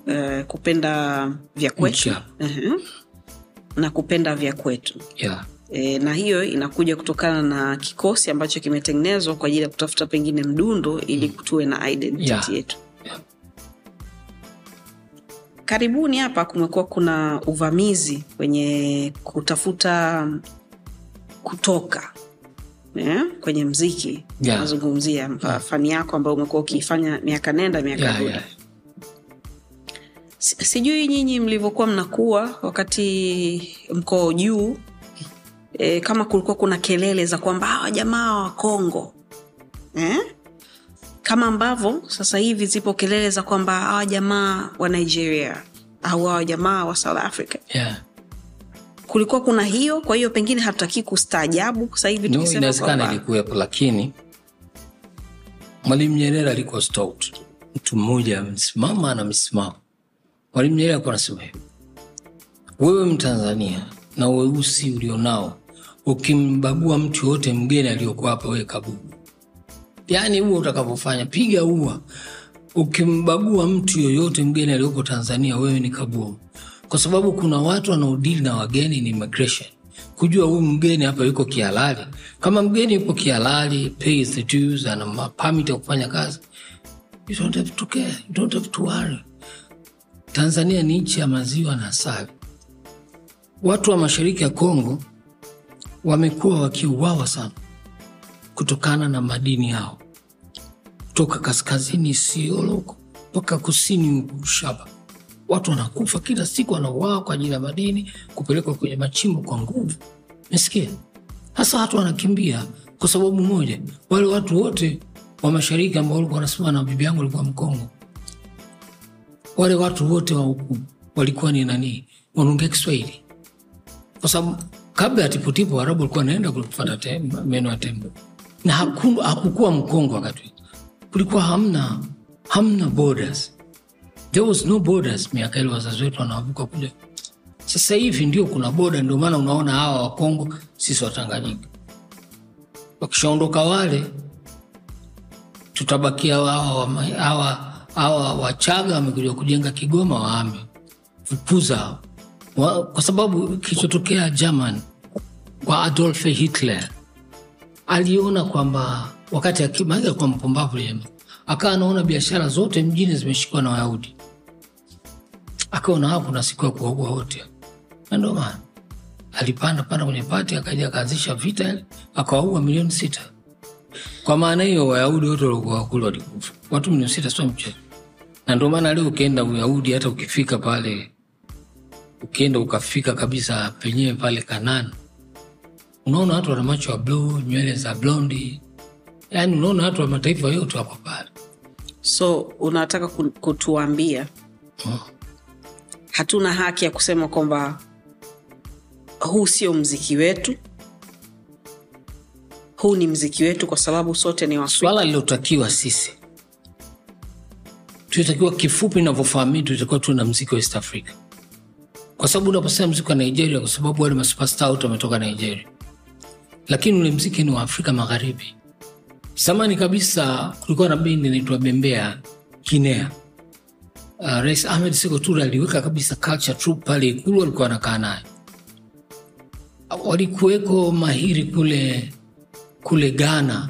S1: Uh, kupenda vya kwetu. Na kupenda vya kwetu
S2: yeah.
S1: e, na hiyo inakuja kutokana na kikosi ambacho kimetengenezwa kwa ajili ya kutafuta pengine mdundo ili tuwe na identity
S2: Yeah.
S1: yetu
S2: Yeah.
S1: karibuni hapa kumekuwa kuna uvamizi kwenye kutafuta kutoka yeah, kwenye mziki
S2: Yeah.
S1: nazungumzia yeah. fani yako ambayo umekuwa ukiifanya miaka nenda miaka rudi
S2: yeah.
S1: Sijui nyinyi mlivyokuwa mnakuwa wakati mko juu e, kama kulikuwa kuna kelele za kwamba hawa jamaa wa Kongo eh? kama ambavyo sasa hivi zipo kelele za kwamba hawa jamaa wa Nigeria au hawa jamaa wa South Africa.
S2: yeah.
S1: Kulikuwa kuna hiyo, kwa hiyo pengine hatutaki kustaajabu sasa hivi
S2: no, inawezekana ilikuwepo lakini mwalimu nyerere alikuwa stout mtu mmoja amesimama na msimamo mwalimu nyerere alikuwa anasema hivi wewe mtanzania na weusi ulionao ukimbagua mtu yoyote mgeni aliyokuwa hapa wewe kabubu. Yaani huo utakavyofanya piga ua ukimbagua mtu yoyote mgeni aliyoko tanzania wewe ni kabubu. Kwa sababu kuna watu wanaodili na wageni ni immigration. Kujua huyu mgeni hapa yuko kihalali. Kama mgeni yuko kihalali pays the dues ana permit ya kufanya kazi you don't have to care you don't have to worry tanzania ni nchi ya maziwa na asali. Watu wa mashariki ya kongo wamekuwa wakiuawa sana kutokana na madini yao. Toka kaskazini sioloko mpaka kusini huku shaba watu wanakufa kila siku wanauawa kwa ajili ya madini kupelekwa kwenye machimbo kwa nguvu. Mesikia hasa watu wanakimbia kwa sababu moja wale watu wote wa mashariki ambao walikuwa wanasema na bibi yangu alikuwa mkongo wale watu wote wa huku walikuwa ni nani? Wanaongea kiswahili. Kwa sababu kabla ya tiputipu warabu walikuwa wanaenda kufata meno ya tembo. Na haku- hakukuwa mkongo wakati kulikuwa hamna hamna borders. There was no borders. Miaka ile wazazi wetu wanavuka kule. Sasa hivi ndio kuna boda ndio maana unaona hawa wakongo sisi watanganyika wakishaondoka wale tutabakia hawa hawa wachaga wamekuja kujenga kigoma waame fukuza. Wa, kwa sababu kilichotokea german kwa adolf hitler. Aliona kwamba wakati alikuwa mpumbavu akawa anaona biashara zote mjini zimeshikwa na wayahudi. Akaona hapo kuna siku ya kuwaua wote. Na ndio maana alipanda panda kwenye pati akaja akaanzisha vita akawaua milioni sita. Kwa maana hiyo wayahudi wote waliokuwa wakulu walikufa. Watu milioni sita sio mchezo na ndio maana leo ukienda uyahudi hata ukifika pale ukienda ukafika kabisa penyewe pale kanani unaona watu wana macho ya bluu nywele za blondi. Yaani unaona watu wa mataifa yote wako pale.
S1: So unataka kutuambia kutuambia hatuna haki ya kusema kwamba huu sio mziki wetu. Huu ni mziki wetu kwa sababu sote ni Waswahili.
S2: swala lilotakiwa sisi tunatakiwa kifupi inavyofahamii tutakiwa tuwe na mziki wa east africa. Kwa sababu unaposema mziki wa nigeria kwa sababu wale masuperstar wote wametoka nigeria. Lakini ule mziki ni wa afrika magharibi. Zamani kabisa kulikuwa na bendi inaitwa bembea guinea. Uh, rais ahmed sekotur aliweka kabisa culture troupe pale ikulu alikuwa anakaa naye walikuweko mahiri kule kule ghana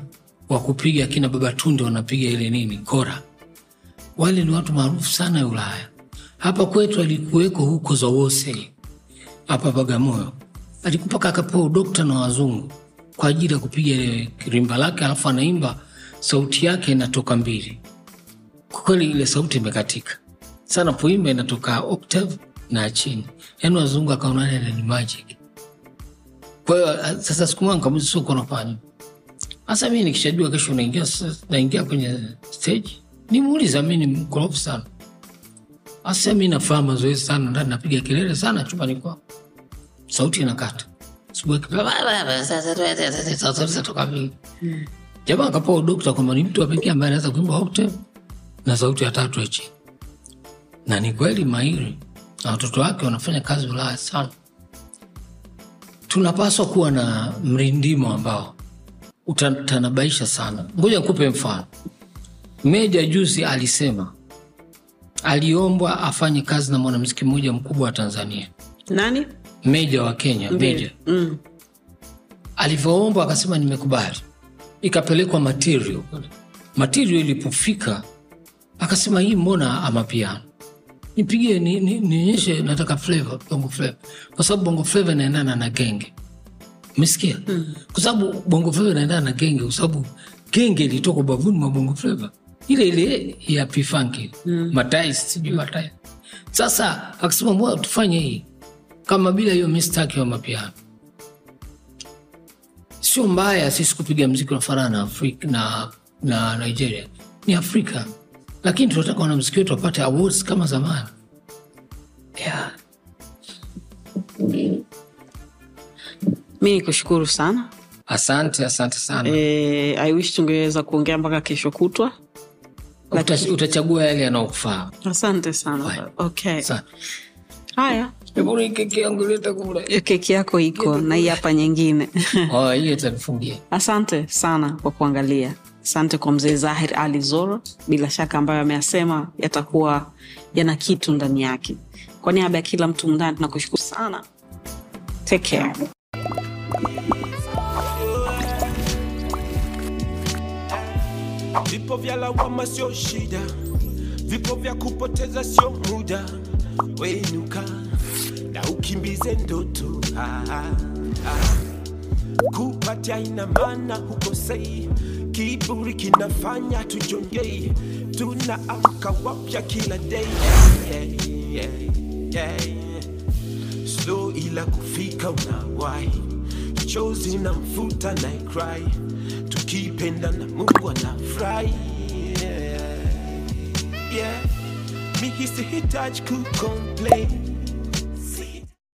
S2: wa kupiga akina babatunde wanapiga ile nini kora wale ni watu maarufu sana ya ulaya. Hapa kwetu alikuweko huko zawose hapa bagamoyo. Alikupaka akapewa udokta na wazungu kwa ajili ya kupiga rimba lake alafu anaimba sauti yake inatoka mbili. Kwa kweli ile sauti imekatika. Sana poimba inatoka octave na chini. Yaani wazungu akaona ni magic. Kwa hiyo sasa siku moja nikamuuliza sio uko unafanya hasa mi nikishajua kesho naingia naingia kwenye stage nimuuliza mi ni mkorofu sana. Asa mi nafaa mazoezi sana ndani napiga kelele sana chumbani kwao sauti inakata. Jamaa akapewa udokta kwamba ni mtu apekee pekee ambaye anaweza kuimba octave na sauti ya tatu ya na ni kweli mahiri na watoto wake wanafanya kazi ulaya sana. Tunapaswa kuwa na mrindimo ambao utatanabaisha sana. Ngoja nikupe mfano meja juzi alisema aliombwa afanye kazi na mwanamziki mmoja mkubwa wa tanzania.
S1: Nani?
S2: Meja wa kenya meja.
S1: Mm.
S2: alivyoombwa akasema nimekubali. Ikapelekwa material material ilipofika akasema hii mbona amapiano nipigie nionyeshe ni, ni nataka flavor bongo flavor. Kwa sababu bongo flavor inaendana na genge. Mesikia mm. kwa sababu bongo flavor inaendana na genge kwa sababu genge ilitoka ubavuni mwa bongo flavor ile ile ya pifanki. Mm. matai sijui matai sasa akasema mbona tufanye hii? Kama bila hiyo mistaki wa mapiano. Sio mbaya sisi kupiga mziki unafanana na afrika na, na nigeria. Ni afrika. Lakini tunataka wanamziki wetu wapate awards kama zamani. Yeah.
S1: mi nikushukuru sana.
S2: Asante asante sana.
S1: E, i wish tungeweza kuongea mpaka kesho kutwa
S2: utachagua yale yanaokufaa.
S1: Asante sana. Okay. Haya.
S2: Keki
S1: yako iko na hii hapa nyingine.
S2: Oh, hiyo itanifungia.
S1: Asante sana kwa kuangalia. Asante kwa mzee zahir ali zoro. Bila shaka ambayo ameyasema yatakuwa yana kitu ndani yake. Kwa niaba ya kila mtu mndani tunakushukuru sana. Take care
S3: Vipo vya lawama sio shida, vipo vya kupoteza sio muda. Wenuka na ukimbize ndoto ah, ah, ah. Kupatia hukosei, kiburi kinafanya tujongei, tunaamka wapya kila day yeah, yeah, yeah, yeah. Slow ila kufika unawahi, chozi na mfuta na cry, tukipenda na Mungu anafurahi yeah, yeah. Mi sihitaji kucomplain